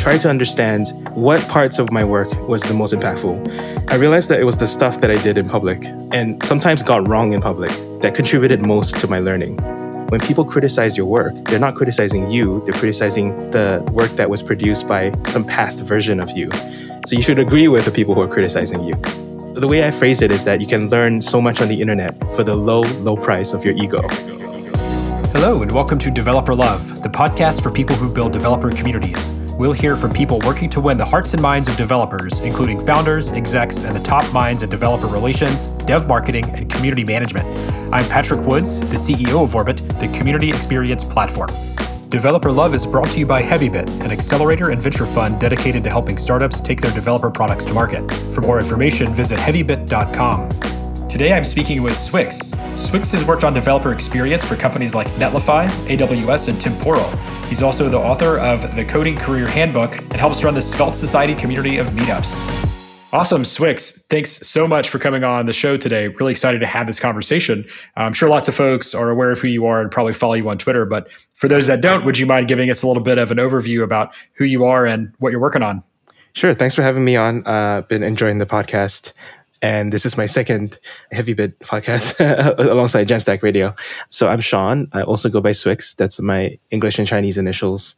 tried to understand what parts of my work was the most impactful. I realized that it was the stuff that I did in public and sometimes got wrong in public that contributed most to my learning. When people criticize your work, they're not criticizing you, they're criticizing the work that was produced by some past version of you. So you should agree with the people who are criticizing you. The way I phrase it is that you can learn so much on the internet for the low, low price of your ego. Hello, and welcome to Developer Love, the podcast for people who build developer communities. We'll hear from people working to win the hearts and minds of developers, including founders, execs, and the top minds in developer relations, dev marketing, and community management. I'm Patrick Woods, the CEO of Orbit, the community experience platform. Developer Love is brought to you by HeavyBit, an accelerator and venture fund dedicated to helping startups take their developer products to market. For more information, visit heavybit.com. Today I'm speaking with Swyx. Swyx has worked on developer experience for companies like Netlify, AWS, and Temporal. He's also the author of the Coding Career Handbook and helps run the Svelte Society community of meetups. Awesome, Swyx. Thanks so much for coming on the show today. Really excited to have this conversation. I'm sure lots of folks are aware of who you are and probably follow you on Twitter. But for those that don't, would you mind giving us a little bit of an overview about who you are and what you're working on? Sure. Thanks for having me on. Uh, been enjoying the podcast. And this is my second Heavybit podcast alongside Jamstack Radio. So I'm Shawn. I also go by Swyx. That's my English and Chinese initials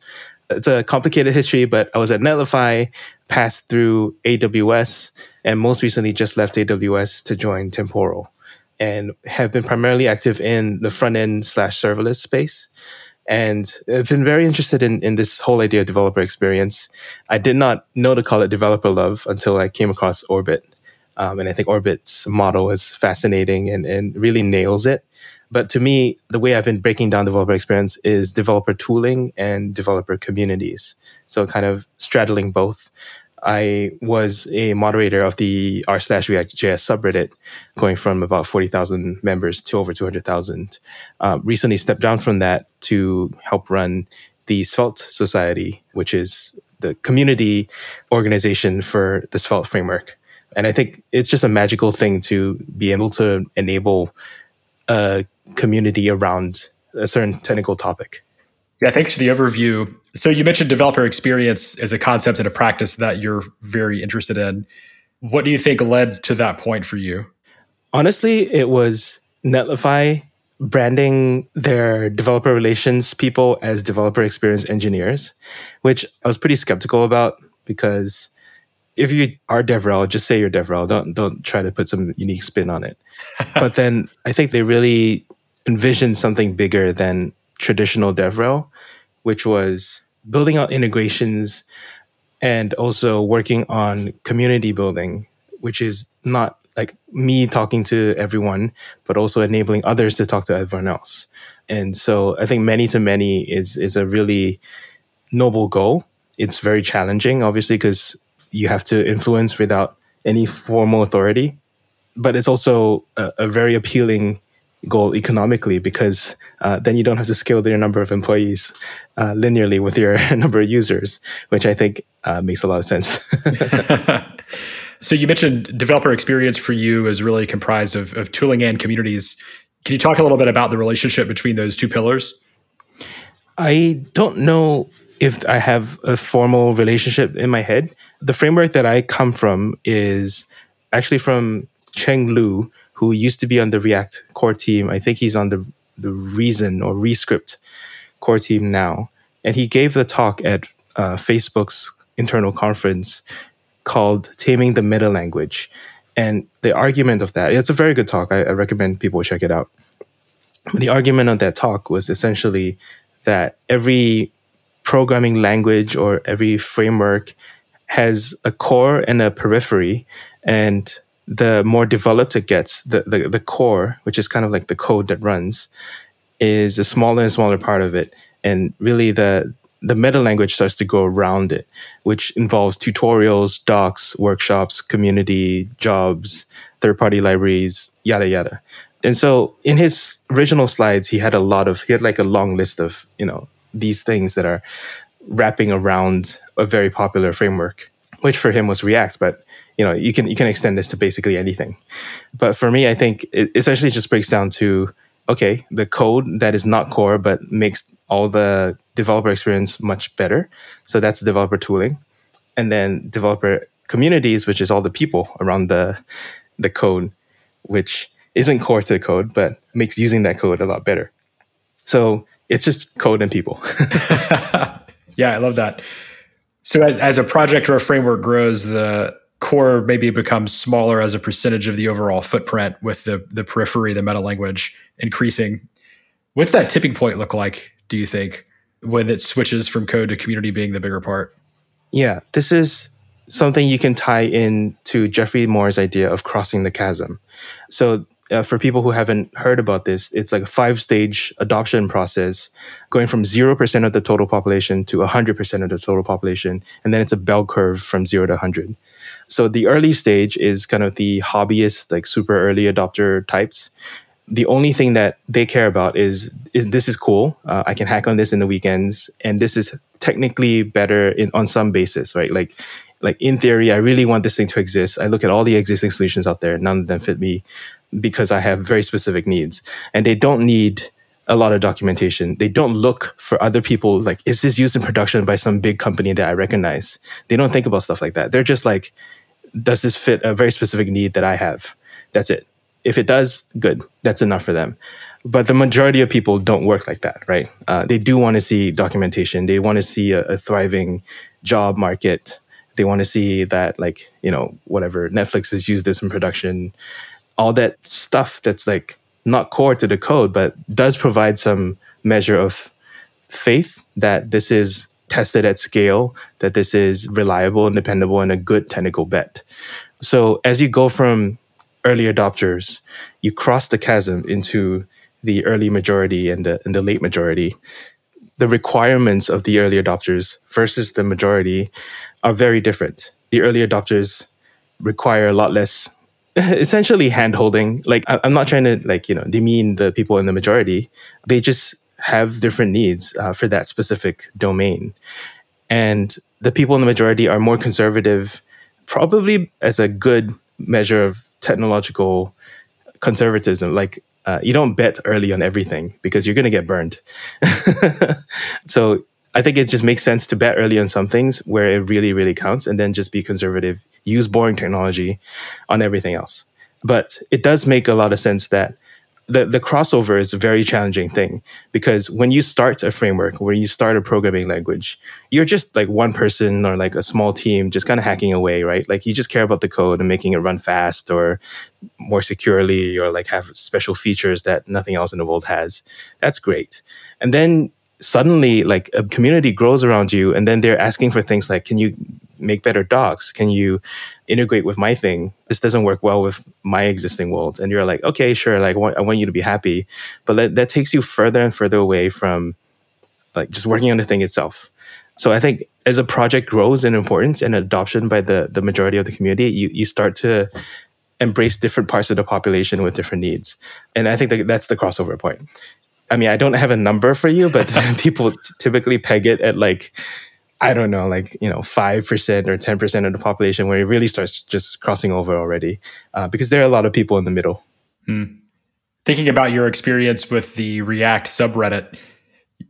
it's a complicated history, but I was at Netlify, passed through AWS, and most recently just left AWS to join Temporal and have been primarily active in the front end slash serverless space. And I've been very interested in, in this whole idea of developer experience. I did not know to call it developer love until I came across Orbit. Um, and I think Orbit's model is fascinating and, and really nails it. But to me, the way I've been breaking down developer experience is developer tooling and developer communities. So kind of straddling both. I was a moderator of the r slash React JS subreddit, going from about 40,000 members to over 200,000. Um, recently stepped down from that to help run the Svelte Society, which is the community organization for the Svelte framework. And I think it's just a magical thing to be able to enable a community around a certain technical topic. Yeah, thanks for the overview. So you mentioned developer experience as a concept and a practice that you're very interested in. What do you think led to that point for you? Honestly, it was Netlify branding their developer relations people as developer experience engineers, which I was pretty skeptical about because if you are DevRel, just say you're DevRel. Don't don't try to put some unique spin on it. but then I think they really envisioned something bigger than traditional DevRel, which was building out integrations and also working on community building, which is not like me talking to everyone, but also enabling others to talk to everyone else. And so I think many to many is is a really noble goal. It's very challenging, obviously, because you have to influence without any formal authority. But it's also a, a very appealing goal economically because uh, then you don't have to scale your number of employees uh, linearly with your number of users, which I think uh, makes a lot of sense. so you mentioned developer experience for you is really comprised of, of tooling and communities. Can you talk a little bit about the relationship between those two pillars? I don't know if I have a formal relationship in my head. The framework that I come from is actually from Cheng Lou, who used to be on the React core team. I think he's on the the Reason or Rescript core team now, and he gave the talk at uh, Facebook's internal conference called "Taming the Meta Language," and the argument of that it's a very good talk. I, I recommend people check it out. The argument of that talk was essentially that every programming language or every framework has a core and a periphery, and the more developed it gets, the, the, the core, which is kind of like the code that runs, is a smaller and smaller part of it. And really the the meta language starts to go around it, which involves tutorials, docs, workshops, community, jobs, third-party libraries, yada yada. And so in his original slides, he had a lot of he had like a long list of, you know, these things that are wrapping around a very popular framework, which for him was React, but you know you can you can extend this to basically anything but for me i think it essentially just breaks down to okay the code that is not core but makes all the developer experience much better. So that's developer tooling. And then developer communities, which is all the people around the the code, which isn't core to the code, but makes using that code a lot better. So it's just code and people. yeah, I love that. So as, as a project or a framework grows, the core maybe becomes smaller as a percentage of the overall footprint with the the periphery, the meta language increasing. What's that tipping point look like, do you think, when it switches from code to community being the bigger part? Yeah, this is something you can tie in to Geoffrey Moore's idea of crossing the chasm. So uh, for people who haven't heard about this, it's like a five stage adoption process going from 0% of the total population to 100% of the total population. And then it's a bell curve from 0 to 100. So the early stage is kind of the hobbyist, like super early adopter types. The only thing that they care about is, is this is cool. Uh, I can hack on this in the weekends, and this is technically better in on some basis, right? Like like in theory, I really want this thing to exist. I look at all the existing solutions out there, none of them fit me because I have very specific needs. And they don't need a lot of documentation. They don't look for other people like, is this used in production by some big company that I recognize? They don't think about stuff like that. They're just like, does this fit a very specific need that I have? That's it. If it does, good. That's enough for them. But the majority of people don't work like that, right? Uh, they do want to see documentation. They want to see a, a thriving job market. They want to see that, like, you know, whatever Netflix has used this in production all that stuff that's like not core to the code, but does provide some measure of faith that this is tested at scale, that this is reliable and dependable and a good technical bet. So as you go from early adopters, you cross the chasm into the early majority and the, and the late majority. The requirements of the early adopters versus the majority are very different. The early adopters require a lot less essentially hand holding. Like I, am not trying to like you know demean the people in the majority. They just have different needs uh, for that specific domain, and the people in the majority are more conservative, probably as a good measure of technological conservatism. Like uh, you don't bet early on everything because you're going to get burned. so I think it just makes sense to bet early on some things where it really, really counts and then just be conservative, use boring technology on everything else. But it does make a lot of sense that the, the crossover is a very challenging thing because when you start a framework, when you start a programming language, you're just like one person or like a small team just kind of hacking away, right? Like you just care about the code and making it run fast or more securely or like have special features that nothing else in the world has. That's great. And then suddenly like a community grows around you and then they're asking for things like can you make better docs? Can you integrate with my thing? This doesn't work well with my existing world. And you're like okay sure like I want, you to be happy. But that, that takes you further and further away from like just working on the thing itself. So i think as a project grows in importance and adoption by the the majority of the community you you start to embrace different parts of the population with different needs. And i think that that's the crossover point I mean, I don't have a number for you, but people typically peg it at like, I don't know, like, you know, 5% or 10% of the population where it really starts just crossing over already uh, because there are a lot of people in the middle. Hmm. Thinking about your experience with the React subreddit,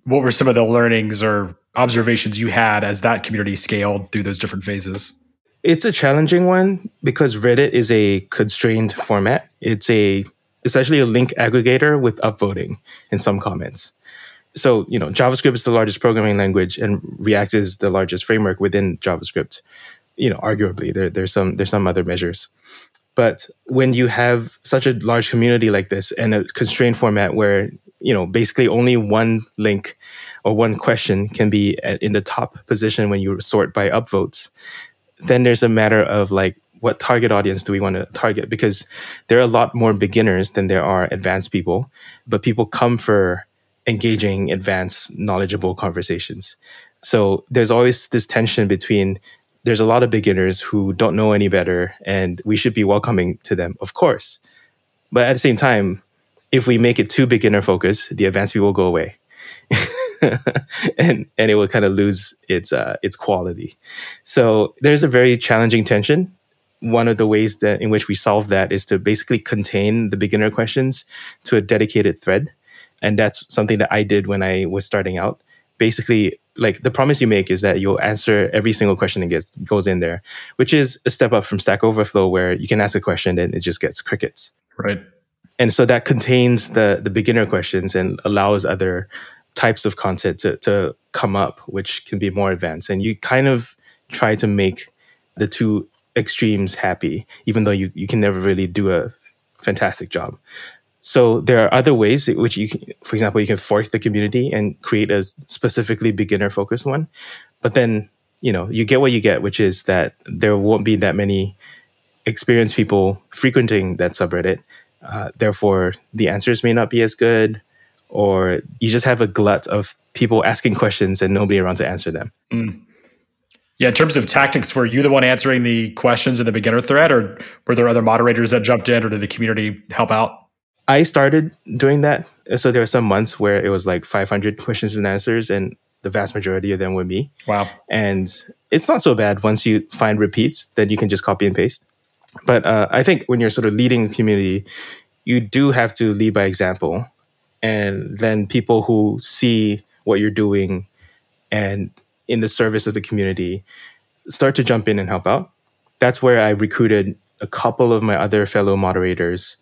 what were some of the learnings or observations you had as that community scaled through those different phases? It's a challenging one because Reddit is a constrained format. It's a essentially a link aggregator with upvoting in some comments. So, you know, JavaScript is the largest programming language and React is the largest framework within JavaScript. You know, arguably there, there's some there's some other measures. But when you have such a large community like this and a constrained format where, you know, basically only one link or one question can be uh, in the top position when you sort by upvotes, then there's a matter of like what target audience do we want to target? Because there are a lot more beginners than there are advanced people, but people come for engaging, advanced, knowledgeable conversations. So there's always this tension between there's a lot of beginners who don't know any better, and we should be welcoming to them, of course. But at the same time, if we make it too beginner focused, the advanced people will go away. and and it will kind of lose its uh, its quality. So there's a very challenging tension one of the ways that in which we solve that is to basically contain the beginner questions to a dedicated thread and that's something that i did when i was starting out basically like the promise you make is that you'll answer every single question that gets goes in there, which is a step up from Stack Overflow where you can ask a question and it just gets crickets. Right. And so that contains the the beginner questions and allows other types of content to, to come up, which can be more advanced. And you kind of try to make the two extremes happy, even though you, you can never really do a fantastic job. So there are other ways which you, can, for example, you can fork the community and create a specifically beginner focused one. But then, you know, you get what you get, which is that there won't be that many experienced people frequenting that subreddit. Uh, therefore, the answers may not be as good, or you just have a glut of people asking questions and nobody around to answer them. Mm. Yeah, in terms of tactics, were you the one answering the questions in the beginner thread, or were there other moderators that jumped in, or did the community help out? I started doing that. So there were some months where it was like 500 questions and answers, and the vast majority of them were me. Wow. And it's not so bad once you find repeats, then you can just copy and paste. But uh, I think when you're sort of leading a community, you do have to lead by example. And then people who see what you're doing and in the service of the community start to jump in and help out. That's where I recruited a couple of my other fellow moderators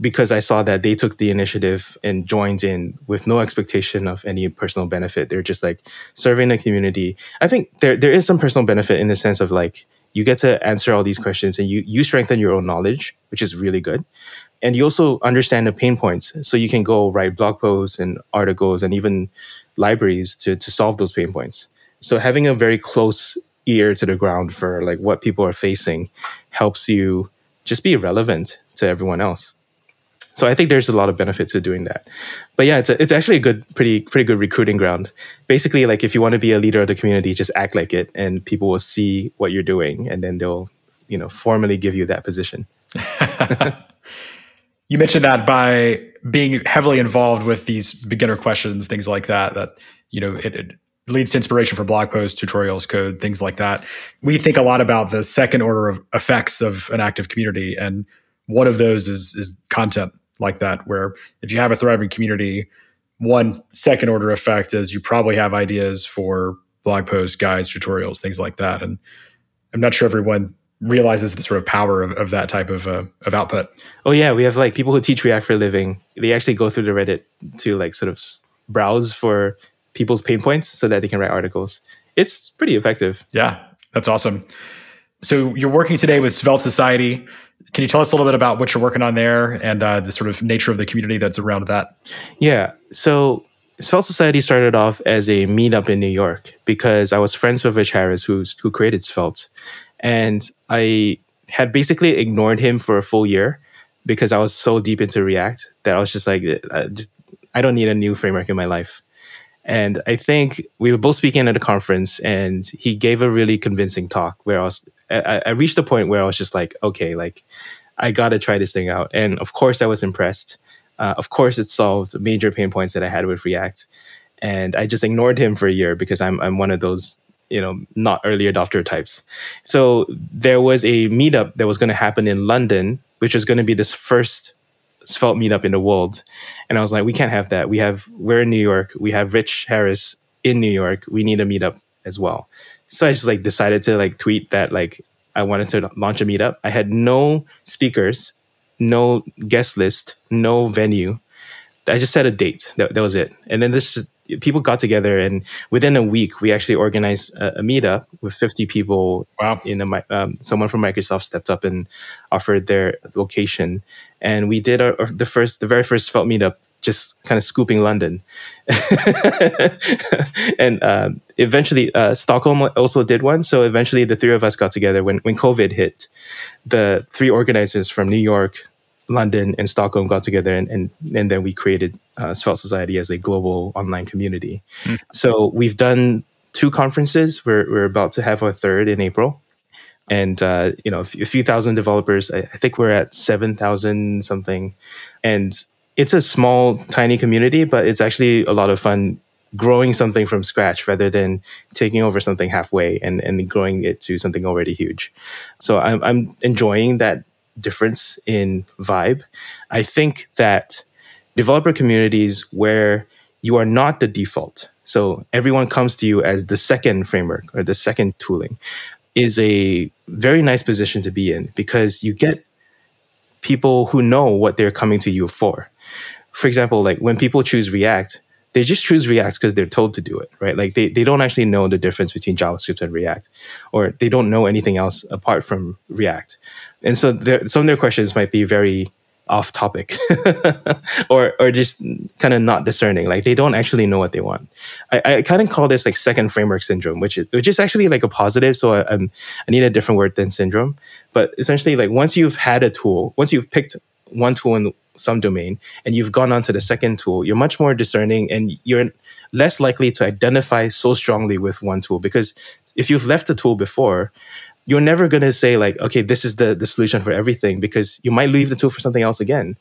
because I saw that they took the initiative and joined in with no expectation of any personal benefit. They're just like serving the community. I think there there is some personal benefit in the sense of like you get to answer all these questions and you you strengthen your own knowledge, which is really good. And you also understand the pain points. So you can go write blog posts and articles and even libraries to to solve those pain points. So having a very close ear to the ground for like what people are facing helps you just be relevant to everyone else. So I think there's a lot of benefit to doing that. But yeah, it's a, it's actually a good, pretty pretty good recruiting ground. Basically, like if you want to be a leader of the community, just act like it, and people will see what you're doing, and then they'll you know formally give you that position. you mentioned that by being heavily involved with these beginner questions, things like that, that you know it, it leads to inspiration for blog posts, tutorials, code, things like that. We think a lot about the second order of effects of an active community, and one of those is is content like that, where if you have a thriving community, one second order effect is you probably have ideas for blog posts, guides, tutorials, things like that. And I'm not sure everyone realizes the sort of power of, of that type of, uh, of output. Oh yeah. We have like people who teach React for a living. They actually go through the Reddit to like sort of browse for people's pain points so that they can write articles. It's pretty effective. Yeah. That's awesome. So you're working today with Svelte Society. Can you tell us a little bit about what you're working on there and uh, the sort of nature of the community that's around that? Yeah. So Svelte Society started off as a meetup in New York because I was friends with Rich Harris, who's who created Svelte, and I had basically ignored him for a full year because I was so deep into React that I was just like, I, uh, just, I don't need a new framework in my life. And I think we were both speaking at a conference, and he gave a really convincing talk where I was I, I reached a point where I was just like, okay, like I got to try this thing out. And of course, I was impressed. Uh, of course, it solved major pain points that I had with React. And I just ignored him for a year because I'm, I'm one of those, you know, not early adopter types. So there was a meetup that was going to happen in London, which was going to be this first Svelte meetup in the world. And I was like, we can't have that. We have, we're in New York. We have Rich Harris in New York. We need a meetup as well. So I just like decided to like tweet that like I wanted to launch a meetup. I had no speakers, no guest list, no venue. I just set a date. That, that was it. And then this just, people got together, and within a week, we actually organized a, a meetup with 50 people. Wow! In a, um, someone from Microsoft stepped up and offered their location, and we did our, the first, the very first Svelte meetup just kind of scooping London. and uh, eventually, uh, Stockholm also did one. So eventually, the three of us got together when, when COVID hit. The three organizers from New York, London, and Stockholm got together, and, and, and then we created uh, Svelte Society as a global online community. Mm. So we've done two conferences. We're, we're about to have our third in April and uh, you know a few, a few thousand developers. I, I, think we're at seven thousand something, and it's a small, tiny community, but it's actually a lot of fun growing something from scratch rather than taking over something halfway and, and growing it to something already huge. So I'm, I'm enjoying that difference in vibe. I think that developer communities where you are not the default, So everyone comes to you as the second framework or the second tooling is a very nice position to be in because you get people who know what they're coming to you for. For example, like when people choose React, they just choose React because they're told to do it, right? Like they, they don't actually know the difference between JavaScript and React, or they don't know anything else apart from React. And so some of their questions might be very off topic or or just kind of not discerning. Like they don't actually know what they want. I, I kind of call this like second framework syndrome which is which is actually like a positive so I, I'm, I need a different word than syndrome. But essentially like once you've had a tool once you've picked one tool in some domain and you've gone on to the second tool you're much more discerning and you're less likely to identify so strongly with one tool. Because if you've left a tool before you're never going to say like okay this is the, the solution for everything because you might leave the tool for something else again.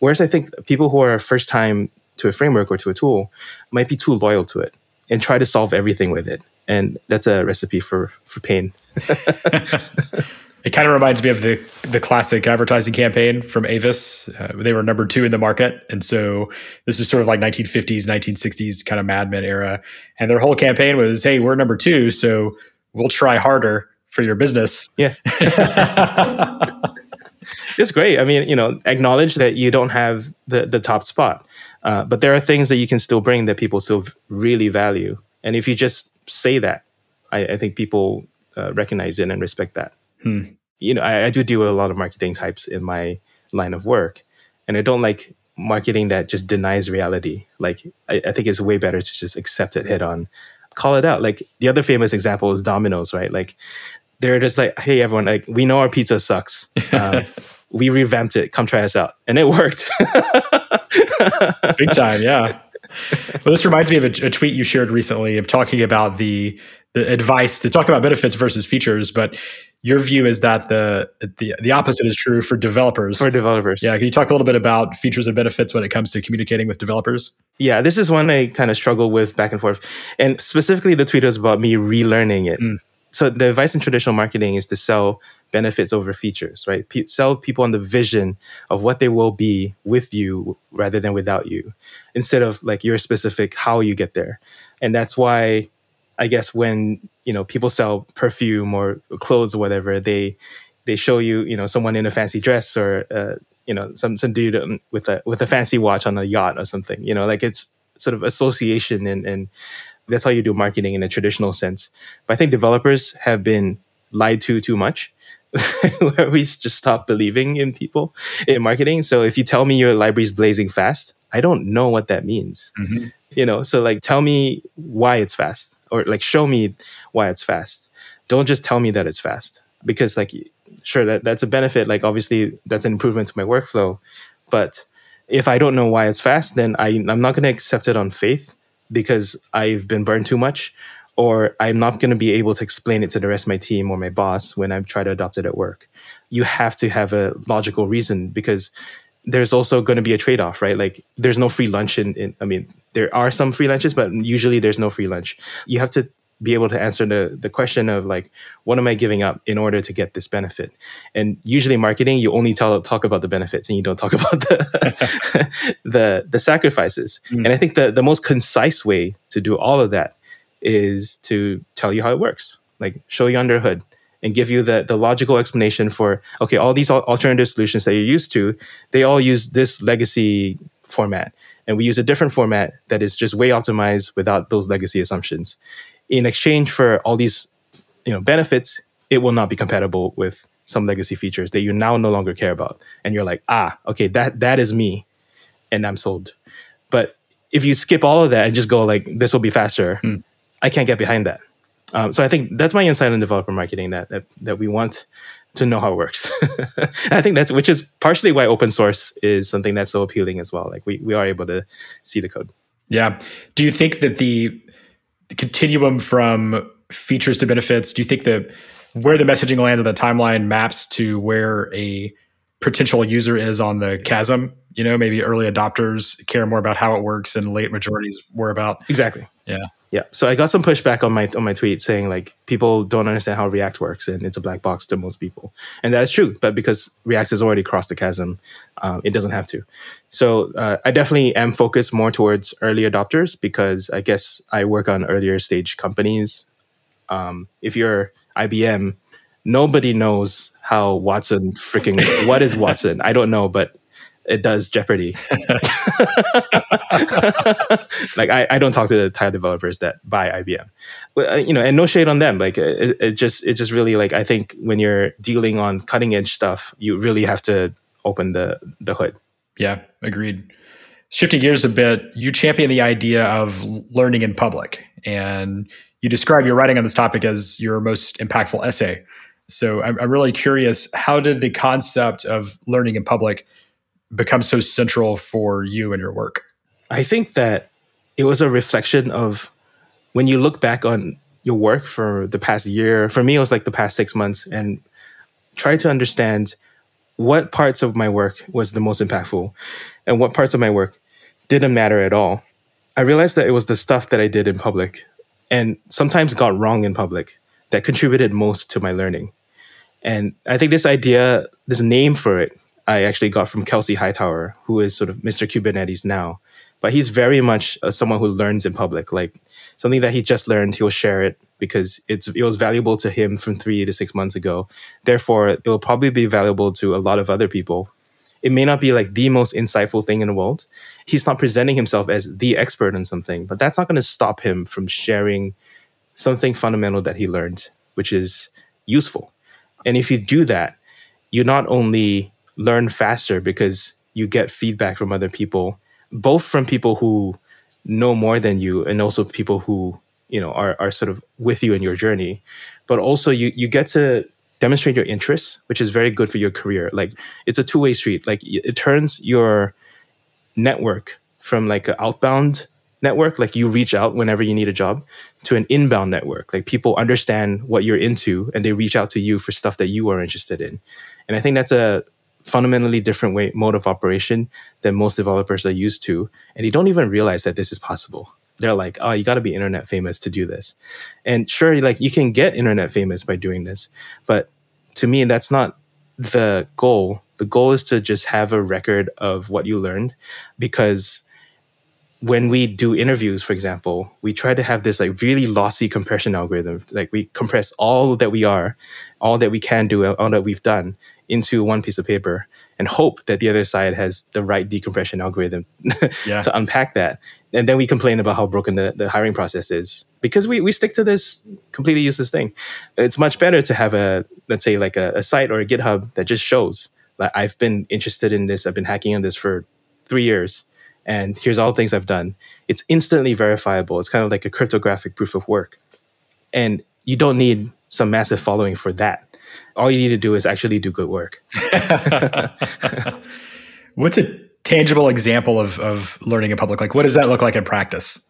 Whereas i think people who are first time to a framework or to a tool might be too loyal to it and try to solve everything with it. And that's a recipe for for pain. It kind of reminds me of the the classic advertising campaign from avis. Uh, they were number two in the market. And so this is sort of like 1950s 1960s kind of Mad Men era. And their whole campaign was hey we're number two so we'll try harder for your business. Yeah. it's great. I mean, you know, acknowledge that you don't have the, the top spot, uh, but there are things that you can still bring that people still really value. And if you just say that, I, I think people uh, recognize it and respect that. Hmm. You know, I, I do do a lot of marketing types in my line of work, and I don't like marketing that just denies reality. Like, I, I think it's way better to just accept it head on call it out. Like the other famous example is Domino's, right? Like they're just like, hey, everyone, like we know our pizza sucks. Uh, we revamped it. Come try us out, and it worked. Big time, yeah. Well, this reminds me of a, a, tweet you shared recently of talking about the the advice to talk about benefits versus features, but your view is that the the the opposite is true for developers. For developers, yeah. Can you talk a little bit about features and benefits when it comes to communicating with developers? Yeah, this is one I kind of struggle with back and forth, and specifically the tweet was about me relearning it. Mm so the advice in traditional marketing is to sell benefits over features, right? P- sell people on the vision of what they will be with you rather than without you, instead of like your specific how you get there. And that's why I guess when you know people sell perfume or clothes or whatever, they they show you you know someone in a fancy dress or uh, you know some some dude um, with a with a fancy watch on a yacht or something. You know, like it's sort of association and and that's how you do marketing in a traditional sense. But I think developers have been lied to too much. where we just stop believing in people in marketing. So if you tell me your library is blazing fast, I don't know what that means. Mm-hmm. You know, so like tell me why it's fast or like show me why it's fast. Don't just tell me that it's fast because like sure that that's a benefit like obviously that's an improvement to my workflow, but if I don't know why it's fast, then I I'm not going to accept it on faith because I've been burned too much, or I'm not going to be able to explain it to the rest of my team or my boss when I try to adopt it at work. You have to have a logical reason because there's also going to be a trade off, right? Like there's no free lunch in, in, I mean, there are some free lunches, but usually there's no free lunch. You have to be able to answer the, the question of like, what am I giving up in order to get this benefit? And usually marketing, you only tell, talk about the benefits and you don't talk about the, the, the sacrifices. Mm. And I think the, the most concise way to do all of that is to tell you how it works, like show you under hood and give you the, the logical explanation for, okay, all these alternative solutions that you're used to, they all use this legacy format. And we use a different format that is just way optimized without those legacy assumptions in exchange for all these you know benefits it will not be compatible with some legacy features that you now no longer care about. And you're like ah okay that that is me and i'm sold. But if you skip all of that and just go like this will be faster hmm. i can't get behind that. Um, so i think that's my insight on developer marketing that that, that we want to know how it works. I think that's which is partially why open source is something that's so appealing as well. Like we, we are able to see the code. Yeah. Do you think that the the continuum from features to benefits? Do you think that where the messaging lands on the timeline maps to where a potential user is on the chasm? You know, maybe early adopters care more about how it works and late majorities more about exactly. Yeah. Yeah. So I got some pushback on my on my tweet saying like people don't understand how React works and it's a black box to most people, and that is true. But because React has already crossed the chasm, um, it doesn't have to. So uh, I definitely am focused more towards early adopters because I guess I work on earlier stage companies. Um, if you're IBM, nobody knows how Watson freaking what is Watson. I don't know, but it does Jeopardy. like I, I don't talk to the tile developers that buy IBM, but uh, you know, and no shade on them. Like it, it just it just really like I think when you're dealing on cutting edge stuff, you really have to open the the hood. Yeah, agreed. Shifting gears a bit, you champion the idea of learning in public, and you describe your writing on this topic as your most impactful essay. So I'm, I'm really curious, how did the concept of learning in public become so central for you and your work? I think that it was a reflection of when you look back on your work for the past year. For me, it was like the past six months, and try to understand what parts of my work was the most impactful and what parts of my work didn't matter at all. I realized that it was the stuff that I did in public and sometimes got wrong in public that contributed most to my learning. And I think this idea, this name for it, I actually got from Kelsey Hightower, who is sort of Mr. Kubernetes now. But he's very much uh, someone who learns in public. Like something that he just learned, he'll share it because it's it was valuable to him from three to six months ago. Therefore, it will probably be valuable to a lot of other people. It may not be like the most insightful thing in the world. He's not presenting himself as the expert on something, but that's not going to stop him from sharing something fundamental that he learned, which is useful. And if you do that, you not only learn faster because you get feedback from other people, both from people who know more than you and also people who you know are, are sort of with you in your journey. But also you you get to demonstrate your interests which is very good for your career. Like it's a two-way street. Like it turns your network from like an outbound network like you reach out whenever you need a job to an inbound network. Like people understand what you're into and they reach out to you for stuff that you are interested in. And i think that's a fundamentally different way mode of operation than most developers are used to and they don't even realize that this is possible. They're like oh you got to be internet famous to do this. And sure like you can get internet famous by doing this but to me that's not the goal. The goal is to just have a record of what you learned because when we do interviews for example we try to have this like really lossy compression algorithm. Like we compress all that we are all that we can do all that we've done into one piece of paper and hope that the other side has the right decompression algorithm yeah. to unpack that. And then we complain about how broken the, the hiring process is because we, we stick to this completely useless thing. It's much better to have a, let's say, like a, a site or a GitHub that just shows like I've been interested in this, I've been hacking on this for three years, and here's all the things I've done. It's instantly verifiable. It's kind of like a cryptographic proof of work. And you don't need some massive following for that all you need to do is actually do good work. What's a tangible example of, of learning in public? Like, what does that look like in practice?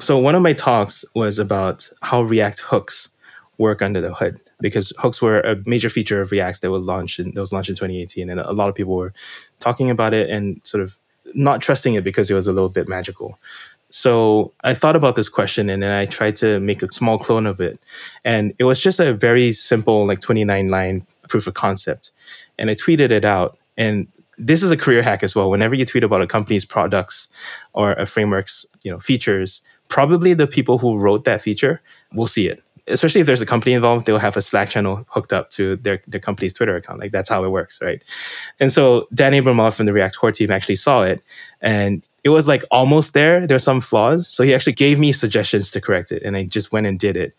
So, one of my talks was about how React hooks work under the hood because hooks were a major feature of React that was launched in, that was launched in 2018, and a lot of people were talking about it and sort of not trusting it because it was a little bit magical. So I thought about this question and then I tried to make a small clone of it. And it was just a very simple, like 29 line proof of concept. And I tweeted it out. And this is a career hack as well. Whenever you tweet about a company's products or a framework's, you know, features, probably the people who wrote that feature will see it especially if there's a company involved, they'll have a Slack channel hooked up to their, their company's Twitter account. Like that's how it works, right? And so Dan Abramov from the React core team actually saw it and it was like almost there. There's some flaws. So he actually gave me suggestions to correct it and I just went and did it.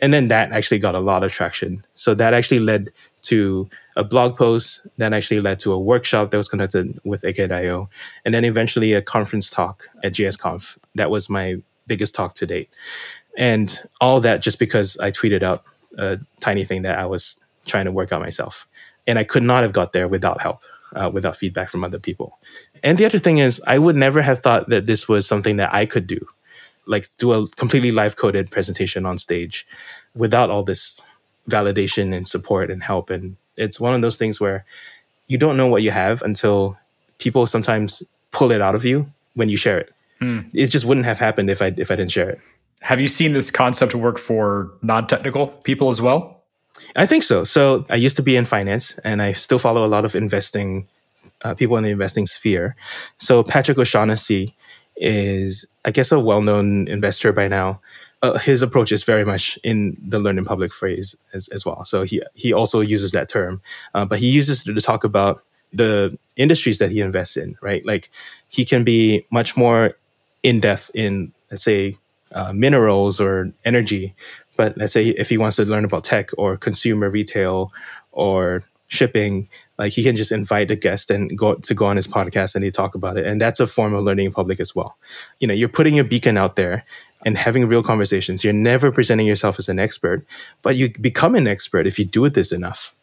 And then that actually got a lot of traction. So that actually led to a blog post that actually led to a workshop that was conducted with egghead.io and then eventually a conference talk at JSConf. That was my biggest talk to date. And all that just because I tweeted out a tiny thing that I was trying to work out myself. And I could not have got there without help, uh, without feedback from other people. And the other thing is, I would never have thought that this was something that I could do, like do a completely live coded presentation on stage without all this validation and support and help. And it's one of those things where you don't know what you have until people sometimes pull it out of you when you share it. Mm. It just wouldn't have happened if I if I didn't share it. Have you seen this concept work for non technical people as well? I think so. So I used to be in finance and I still follow a lot of investing uh, people in the investing sphere. So Patrick O'Shaughnessy is, I guess, a well known investor by now. Uh, his approach is very much in the learn in public phrase as, as well. So he, he also uses that term, uh, but he uses it to talk about the industries that he invests in, right? Like he can be much more in depth in, let's say, uh, minerals or energy. But let's say if he wants to learn about tech or consumer retail or shipping, like he can just invite a guest and go to go on his podcast and they talk about it. And that's a form of learning in public as well. You know, you're putting your beacon out there and having real conversations. You're never presenting yourself as an expert, but you become an expert if you do this enough.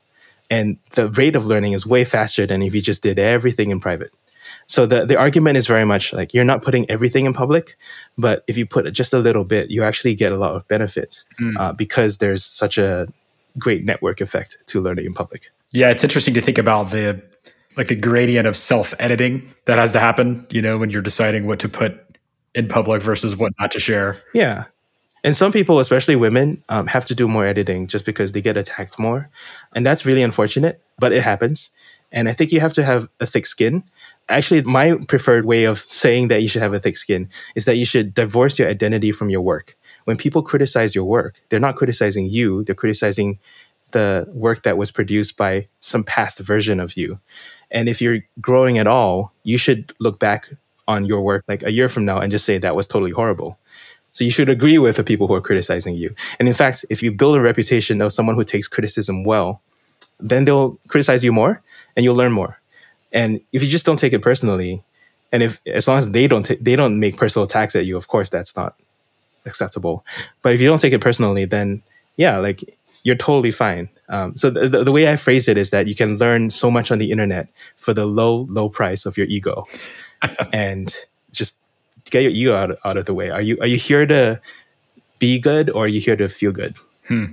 And the rate of learning is way faster than if you just did everything in private. So the, the argument is very much like you're not putting everything in public, but if you put just a little bit, you actually get a lot of benefits mm. uh, because there's such a great network effect to learning in public. Yeah, it's interesting to think about the like the gradient of self editing that has to happen. You know, when you're deciding what to put in public versus what not to share. Yeah, and some people, especially women, um, have to do more editing just because they get attacked more, and that's really unfortunate. But it happens, and I think you have to have a thick skin actually my preferred way of saying that you should have a thick skin is that you should divorce your identity from your work when people criticize your work they're not criticizing you they're criticizing the work that was produced by some past version of you. And if you're growing at all you should look back on your work like a year from now and just say that was totally horrible. So you should agree with the people who are criticizing you. And in fact if you build a reputation of someone who takes criticism well then they'll criticize you more and you'll learn more. And if you just don't take it personally, and if as long as they don't t- they don't make personal attacks at you, of course that's not acceptable. But if you don't take it personally, then yeah, like you're totally fine. Um, so the, the, the, way I phrase it is that you can learn so much on the internet for the low low price of your ego, and just get your ego out, out of the way. Are you are you here to be good or are you here to feel good? Hmm.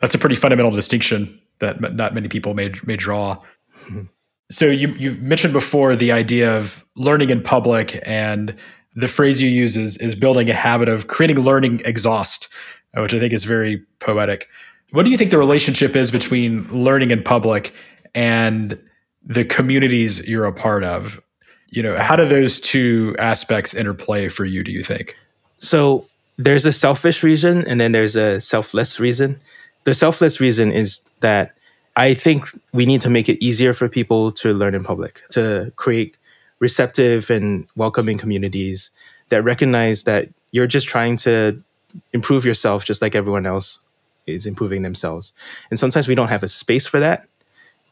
That's a pretty fundamental distinction that not many people may may draw. Mm-hmm. So you you've mentioned before the idea of learning in public, and the phrase you use is is building a habit of creating learning exhaust, which I think is very poetic. What do you think the relationship is between learning in public and the communities you're a part of? You know, how do those two aspects interplay for you? Do you think? So there's a selfish reason, and then there's a selfless reason. The selfless reason is that I think we need to make it easier for people to learn in public, to create receptive and welcoming communities that recognize that you're just trying to improve yourself just like everyone else is improving themselves. And sometimes we don't have a space for that.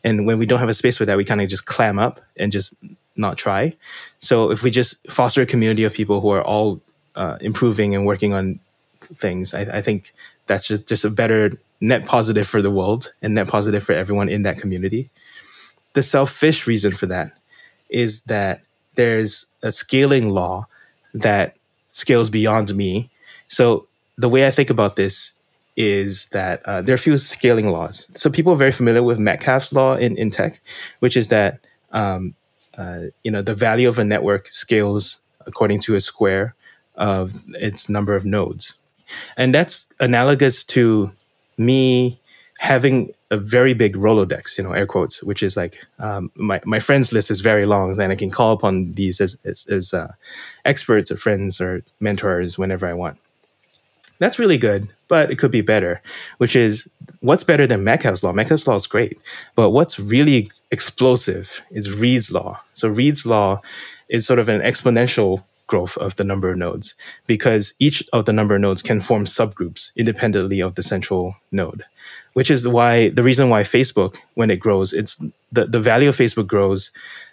And when we don't have a space for that, we kind of just clam up and just not try. So if we just foster a community of people who are all uh, improving and working on things, I, I think that's just, just a better net positive for the world and net positive for everyone in that community. The selfish reason for that is that there's a scaling law that scales beyond me. So the way I think about this is that uh, there are a few scaling laws. So people are very familiar with Metcalfe's law in, in tech, which is that um, uh, you know the value of a network scales according to a square of its number of nodes, and that's analogous to me having a very big Rolodex, you know, air quotes, which is like um, my, my friends list is very long, and I can call upon these as, as, as uh, experts or friends or mentors whenever I want. That's really good, but it could be better, which is what's better than Metcalfe's law? Metcalfe's law is great, but what's really explosive is Reed's law. So Reed's law is sort of an exponential growth of the number of nodes because each of the number of nodes can form subgroups independently of the central node which is why the reason why facebook when it grows it's the, the value of facebook grows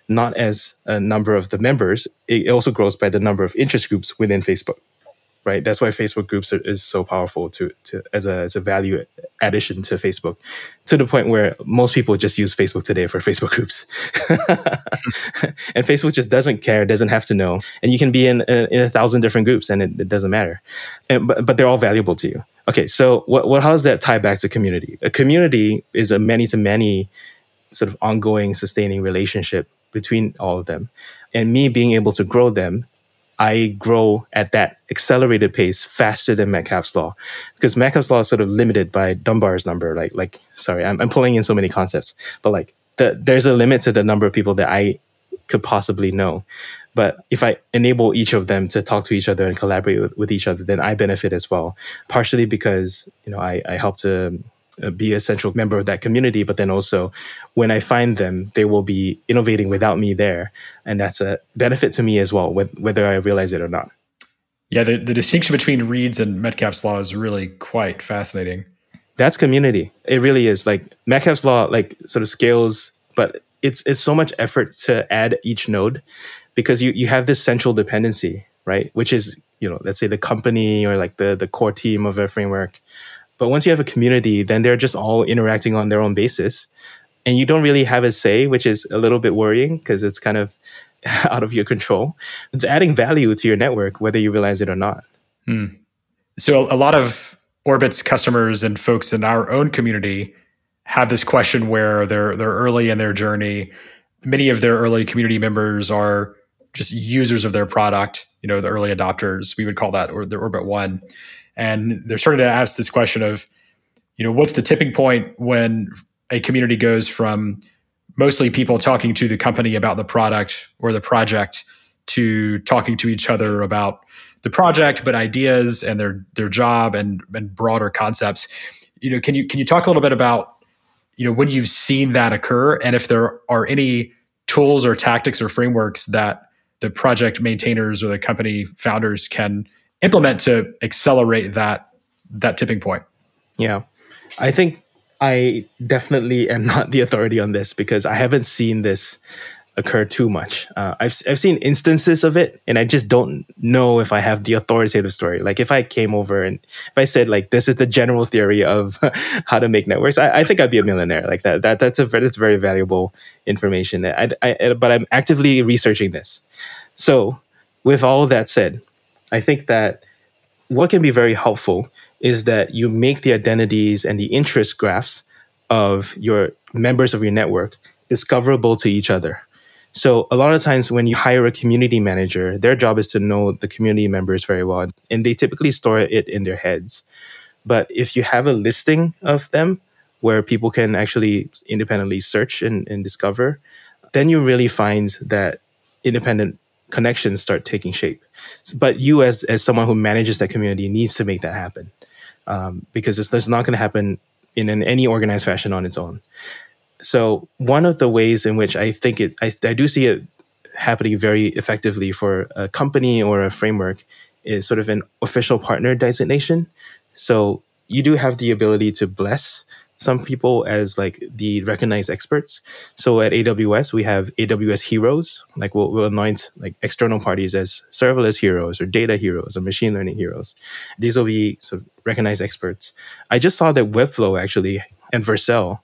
not as a number of the members it also grows by the number of interest groups within facebook right? That's why Facebook groups are, is so powerful to, to as a as a value addition to Facebook, to the point where most people just use Facebook today for Facebook groups, and Facebook just doesn't care, doesn't have to know, and you can be in a, in a thousand different groups and it, it doesn't matter, and, but but they're all valuable to you. Okay, so what what how does that tie back to community? A community is a many to many sort of ongoing, sustaining relationship between all of them, and me being able to grow them I grow at that accelerated pace faster than Metcalfe's law because Metcalfe's law is sort of limited by Dunbar's number. Like, like sorry, I'm, I'm pulling in so many concepts, but like the, there's a limit to the number of people that I could possibly know. But if I enable each of them to talk to each other and collaborate with, with each other, then I benefit as well. Partially because you know I, I help to Uh, be a central member of that community, but then also when I find them, they will be innovating without me there, and that's a benefit to me as well, whether I realize it or not. Yeah, the, the distinction between Reed's and Metcalfe's law is really quite fascinating. That's community. It really is. Like Metcalfe's law, like sort of scales, but it's it's so much effort to add each node because you you have this central dependency, right? Which is you know let's say the company or like the the core team of a framework. But once you have a community, then they're just all interacting on their own basis, and you don't really have a say, which is a little bit worrying because it's kind of out of your control. It's adding value to your network, whether you realize it or not. Hmm. So a lot of Orbit's customers and folks in our own community have this question where they're they're early in their journey. Many of their early community members are just users of their product, you know, the early adopters, we would call that, or the Orbit One. And they're starting to ask this question of, you know, what's the tipping point when a community goes from mostly people talking to the company about the product or the project to talking to each other about the project, but ideas and their their job and and broader concepts. You know, can you can you talk a little bit about you know when you've seen that occur and if there are any tools or tactics or frameworks that the project maintainers or the company founders can implement to accelerate that that tipping point yeah i think i definitely am not the authority on this because i haven't seen this occur too much. Uh, I've I've seen instances of it, and I just don't know if I have the authoritative story. Like if I came over and if I said like this is the general theory of how to make networks, I, I think I'd be a millionaire. Like that that that's a that's very valuable information. I, I but I'm actively researching this. So with all that said, I think that what can be very helpful is that you make the identities and the interest graphs of your members of your network discoverable to each other so a lot of times when you hire a community manager, their job is to know the community members very well, and they typically store it in their heads. But if you have a listing of them where people can actually independently search and, and discover, then you really find that independent connections start taking shape. But you, as as someone who manages that community, needs to make that happen um, because it's, it's not going to happen in an, any organized fashion on its own. So one of the ways in which I think it, I, I do see it happening very effectively for a company or a framework is sort of an official partner designation. So you do have the ability to bless some people as like the recognized experts. So at AWS, we have AWS heroes. Like we'll, we'll anoint like external parties as serverless heroes or data heroes or machine learning heroes. These will be sort of recognized experts. I just saw that Webflow actually and Vercel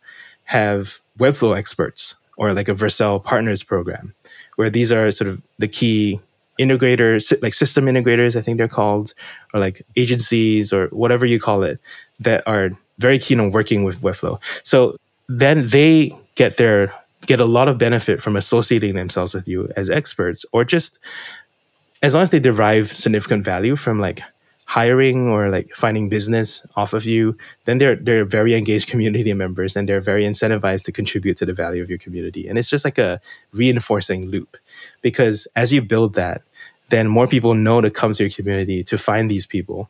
have Webflow experts or like a Vercel partners program, where these are sort of the key integrators, like system integrators, I think they're called, or like agencies or whatever you call it, that are very keen on working with Webflow. So then they get their get a lot of benefit from associating themselves with you as experts, or just as long as they derive significant value from like hiring or like finding business off of you, then they're they're very engaged community members and they're very incentivized to contribute to the value of your community. And it's just like a reinforcing loop. Because as you build that, then more people know to come to your community to find these people.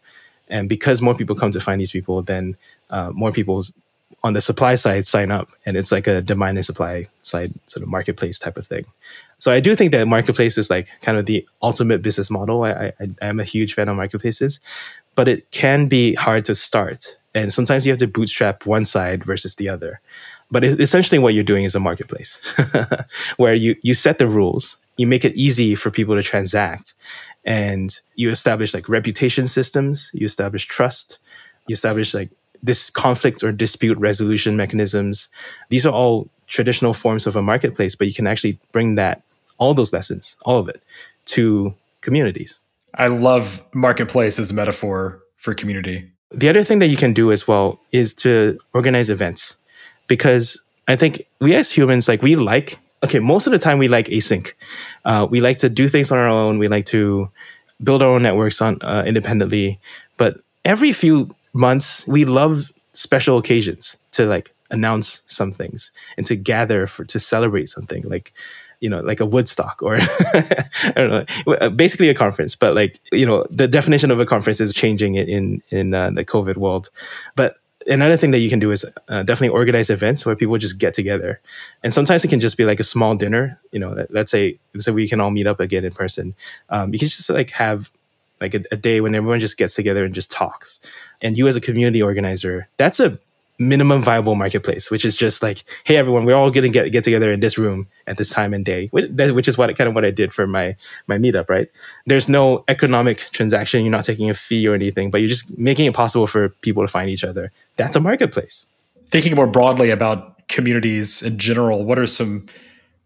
And because more people come to find these people, then uh, more people on the supply side sign up. And it's like a demand and supply side sort of marketplace type of thing. So I do think that marketplace is like kind of the ultimate business model. I, I, I am a huge fan of marketplaces, but it can be hard to start. And sometimes you have to bootstrap one side versus the other. But essentially, what you're doing is a marketplace where you, you set the rules, you make it easy for people to transact, and you establish like reputation systems, you establish trust, you establish like this conflict or dispute resolution mechanisms. These are all traditional forms of a marketplace, but you can actually bring that all those lessons, all of it, to communities. I love marketplace as a metaphor for community. The other thing that you can do as well is to organize events because I think we as humans, like we like okay, most of the time we like async. Uh, we like to do things on our own. We like to build our own networks on uh, independently. But every few months, we love special occasions to like announce some things and to gather for to celebrate something like you know like a woodstock or i don't know basically a conference. But like you know the definition of a conference is changing in in uh, the covid world. But another thing that you can do is uh, definitely organize events where people just get together. And sometimes it can just be like a small dinner you know let's say say we can all meet up again in person. Um, you can just like have like a, a day when everyone just gets together and just talks and you as a community organizer that's a minimum viable marketplace, which is just like, hey, everyone, we're all going to get get together in this room at this time and day, which is what kind of what I did for my my meetup. Right? There's no economic transaction. You're not taking a fee or anything, but you're just making it possible for people to find each other. That's a marketplace. Thinking more broadly about communities in general, what are some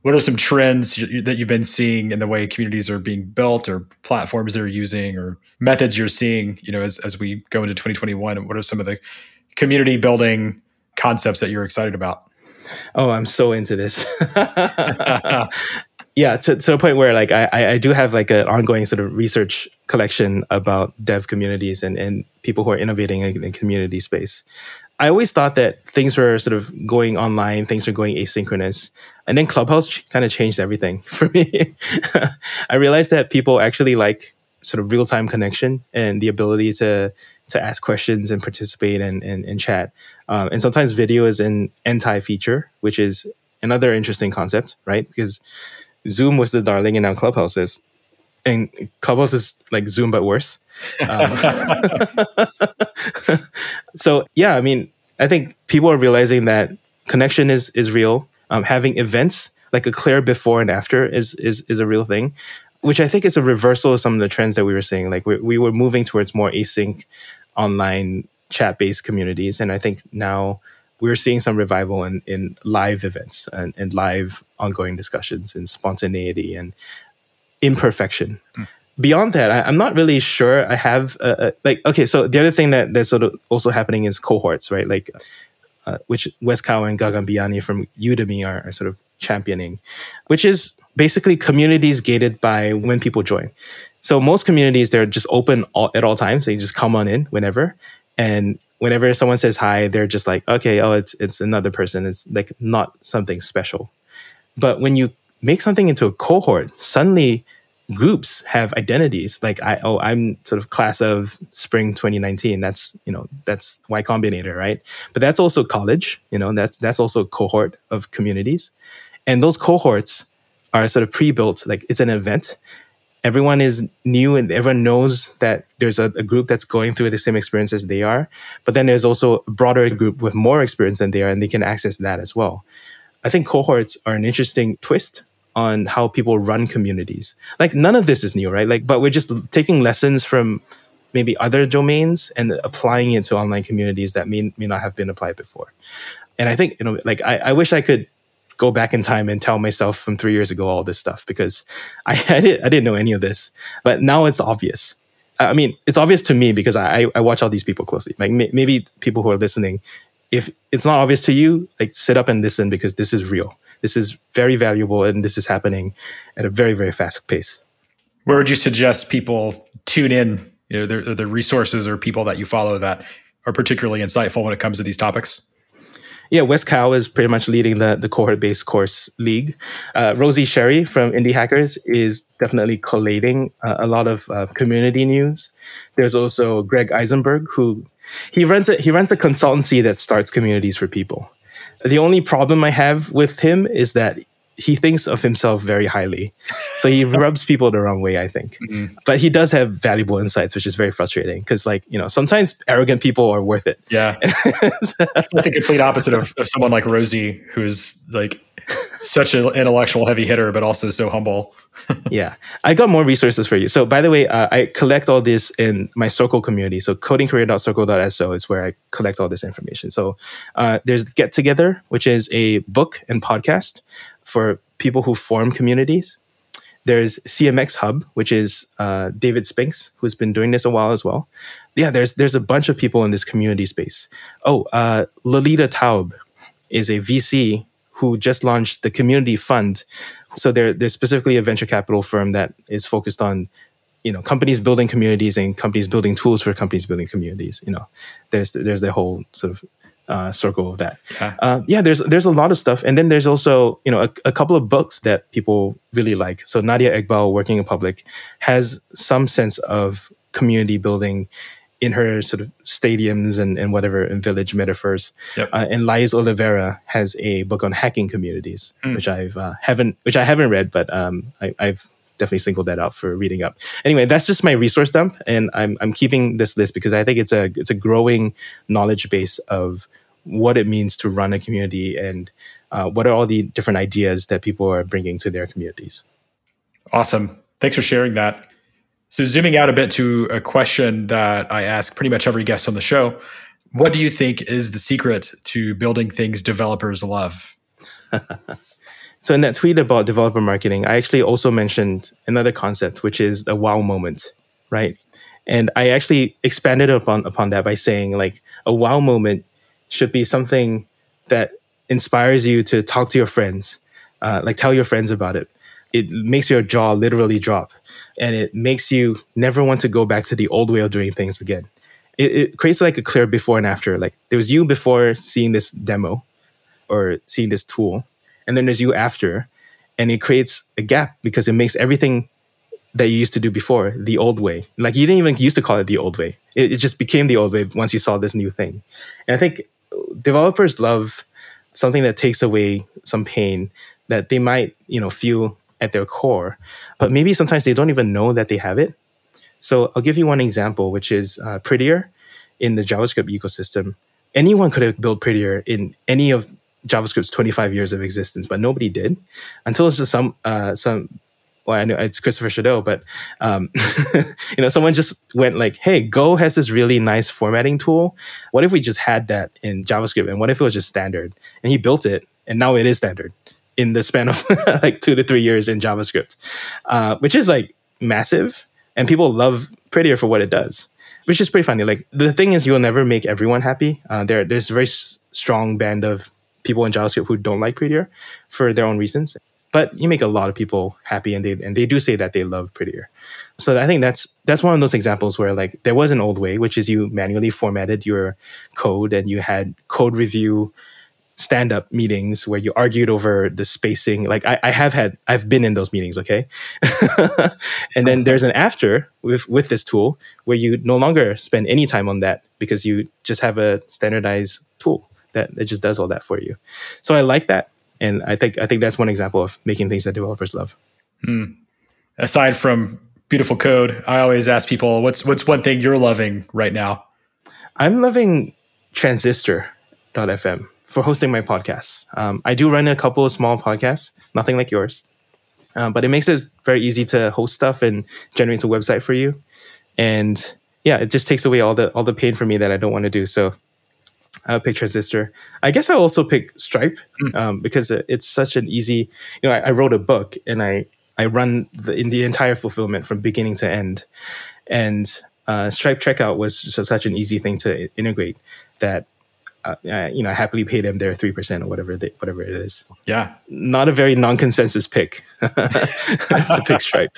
what are some trends that you've been seeing in the way communities are being built or platforms they're using or methods you're seeing you know as, as we go into 2021 what are some of the community building concepts that you're excited about? Oh, I'm so into this. yeah, to, to the point where like I, I do have like an ongoing sort of research collection about dev communities and, and people who are innovating in, in community space. I always thought that things were sort of going online, things were going asynchronous. And then Clubhouse ch- kind of changed everything for me. I realized that people actually like sort of real time connection and the ability to to ask questions and participate and, and, and chat. Um, and sometimes video is an anti feature, which is another interesting concept, right? Because Zoom was the darling and now Clubhouse is. And Clubhouse is like Zoom, but worse. Um, so, yeah, I mean, I think people are realizing that connection is, is real. Um, having events like a clear before and after is, is, is a real thing which I think is a reversal of some of the trends that we were seeing. Like we, we were moving towards more async online chat based communities. And I think now we're seeing some revival in, in live events and, and live ongoing discussions and spontaneity and imperfection. Mm. Beyond that, I, am not really sure I have, a, like, okay, so the other thing that that's sort of also happening is cohorts, right? Like, uh, which Wes Kao and Gagan Biyani from Udemy are, are sort of championing, which is basically communities gated by when people join. So most communities they're just open all, at all times. They just come on in whenever, and whenever someone says hi, they're just like, okay, oh, it's it's another person. It's like not something special. But when you make something into a cohort, suddenly groups have identities. Like I oh I'm sort of class of spring 2019. That's you know that's Y Combinator, right? But that's also college. You know that's that's also a cohort of communities, and those cohorts are sort of pre-built like it's an event everyone is new and everyone knows that there's a, a, group that's going through the same experience as they are but then there's also a broader group with more experience than they are and they can access that as well i think cohorts are an interesting twist on how people run communities like none of this is new right like but we're just taking lessons from maybe other domains and applying it to online communities that may, may not have been applied before and i think you know like I, I wish i could go back in time and tell myself from three years ago all this stuff because I, I, did, I didn't know any of this. But now it's obvious. I mean, it's obvious to me because I, I watch all these people closely. Like maybe people who are listening, if it's not obvious to you, like sit up and listen because this is real. This is very valuable and this is happening at a very, very fast pace. Where would you suggest people tune in? You know, the, the resources or people that you follow that are particularly insightful when it comes to these topics? yeah, Wes Kao is pretty much leading the, the cohort based course league. Uh, Rosie Sherry from Indie Hackers is definitely collating uh, a lot of uh, community news. There's also Greg Eisenberg, who he runs a, he runs a consultancy that starts communities for people. The only problem I have with him is that he thinks of himself very highly. So he rubs people the wrong way, I think. Mm-hmm. But he does have valuable insights, which is very frustrating because, like, you know, sometimes arrogant people are worth it. Yeah. it's the complete opposite of, of someone like Rosie, who's like such an intellectual heavy hitter, but also so humble. yeah. I got more resources for you. So, by the way, uh, I collect all this in my Circle community. So, codingcareer.circle.so is where I collect all this information. So, uh, there's Get Together, which is a book and podcast for people who form communities. There's CMX Hub, which is uh, David Spinks, who's been doing this a while as well. Yeah, there's there's a bunch of people in this community space. Oh, uh, Lolita Taub is a VC who just launched the Community Fund. So they're they're specifically a venture capital firm that is focused on you know companies building communities and companies building tools for companies building communities. You know, there's there's the whole sort of uh, circle of that. Yeah. Uh, yeah, there's there's a lot of stuff, and then there's also you know a, a, couple of books that people really like. So Nadia Eghbal, Working in Public, has some sense of community building in her sort of stadiums and, and whatever and village metaphors. Yep. Uh, and Lais Oliveira has a book on hacking communities, mm. which I've uh, haven't which I haven't read, but um, I, I've definitely singled that out for reading up. Anyway, that's just my resource dump, and I'm I'm keeping this list because I think it's a it's a growing knowledge base of what it means to run a community and uh, what are all the different ideas that people are bringing to their communities. Awesome, thanks for sharing that. So, zooming out a bit to a question that I ask pretty much every guest on the show What do you think is the secret to building things developers love? so, in that tweet about developer marketing, I actually also mentioned another concept, which is the wow moment, right? And I actually expanded upon upon that by saying like a wow moment should be something that inspires you to talk to your friends, uh, like tell your friends about it. It makes your jaw literally drop and it makes you never want to go back to the old way of doing things again. It, it creates like a clear before and after. Like there was you before seeing this demo or seeing this tool, and then there's you after, and it creates a gap because it makes everything that you used to do before the old way. Like you didn't even used to call it the old way. It, it just became the old way once you saw this new thing. And I think developers love something that takes away some pain that they might, you know, feel at their core, but maybe sometimes they don't even know that they have it. So I'll give you one example, which is uh, Prettier in the JavaScript ecosystem. Anyone could have built Prettier in any of JavaScript's 25 years of existence, but nobody did until it's just some uh, some. Well, I know it's Christopher Chedeau, but um, you know, someone just went like, "Hey, Go has this really nice formatting tool. What if we just had that in JavaScript? And what if it was just standard?" And he built it, and now it is standard in the span of like two to three years in JavaScript, uh, which is like massive. And people love Prettier for what it does, which is pretty funny. Like the thing is, you'll never make everyone happy. Uh, there, there's a very s- strong band of people in JavaScript who don't like Prettier for their own reasons. But you make a lot of people happy, and they and they do say that they love Prettier. So I think that's that's one of those examples where like there was an old way, which is you manually formatted your code and you had code review stand up meetings where you argued over the spacing. Like I, I have had, I've been in those meetings, okay? and then there's an after with, with this tool where you no longer spend any time on that because you just have a standardized tool that, that just does all that for you. So I like that. And I think I think that's one example of making things that developers love. Hmm. Aside from beautiful code, I always ask people, what's what's one thing you're loving right now? I'm loving transistor.fm for hosting my podcasts. Um, I do run a couple of small podcasts, nothing like yours, um, but it makes it very easy to host stuff and generate a website for you. And yeah, it just takes away all the all the pain for me that I don't want to do. So I'll pick Transistor. I guess I'll also pick Stripe mm. um, because it's such an easy. You know, I, I, wrote a book and I I run the, in the entire fulfillment from beginning to end, and uh, Stripe checkout was just such an easy thing to integrate that uh, you know, happily pay them their three percent or whatever they, whatever it is. Yeah, not a very non-consensus pick to pick Stripe,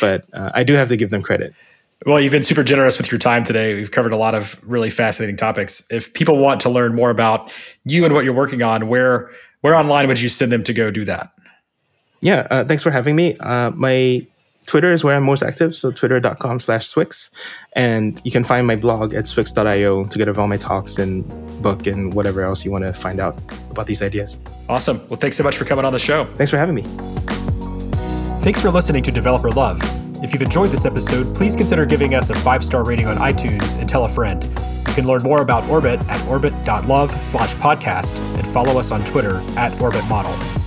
but uh, I do have to give them credit. Well, you've been super generous with your time today. We've covered a lot of really fascinating topics. If people want to learn more about you and what you're working on, where where online would you send them to go do that? Yeah, uh, thanks for having me. Uh, my Twitter is where I'm most active, so twitter.com slash Swyx. And you can find my blog at swyx.io to get all my talks and book and whatever else you want to find out about these ideas. Awesome. Well, thanks so much for coming on the show. Thanks for having me. Thanks for listening to Developer Love. If you've enjoyed this episode, please consider giving us a five star rating on iTunes and tell a friend. You can learn more about Orbit at orbit.love slash podcast and follow us on Twitter at orbitmodel.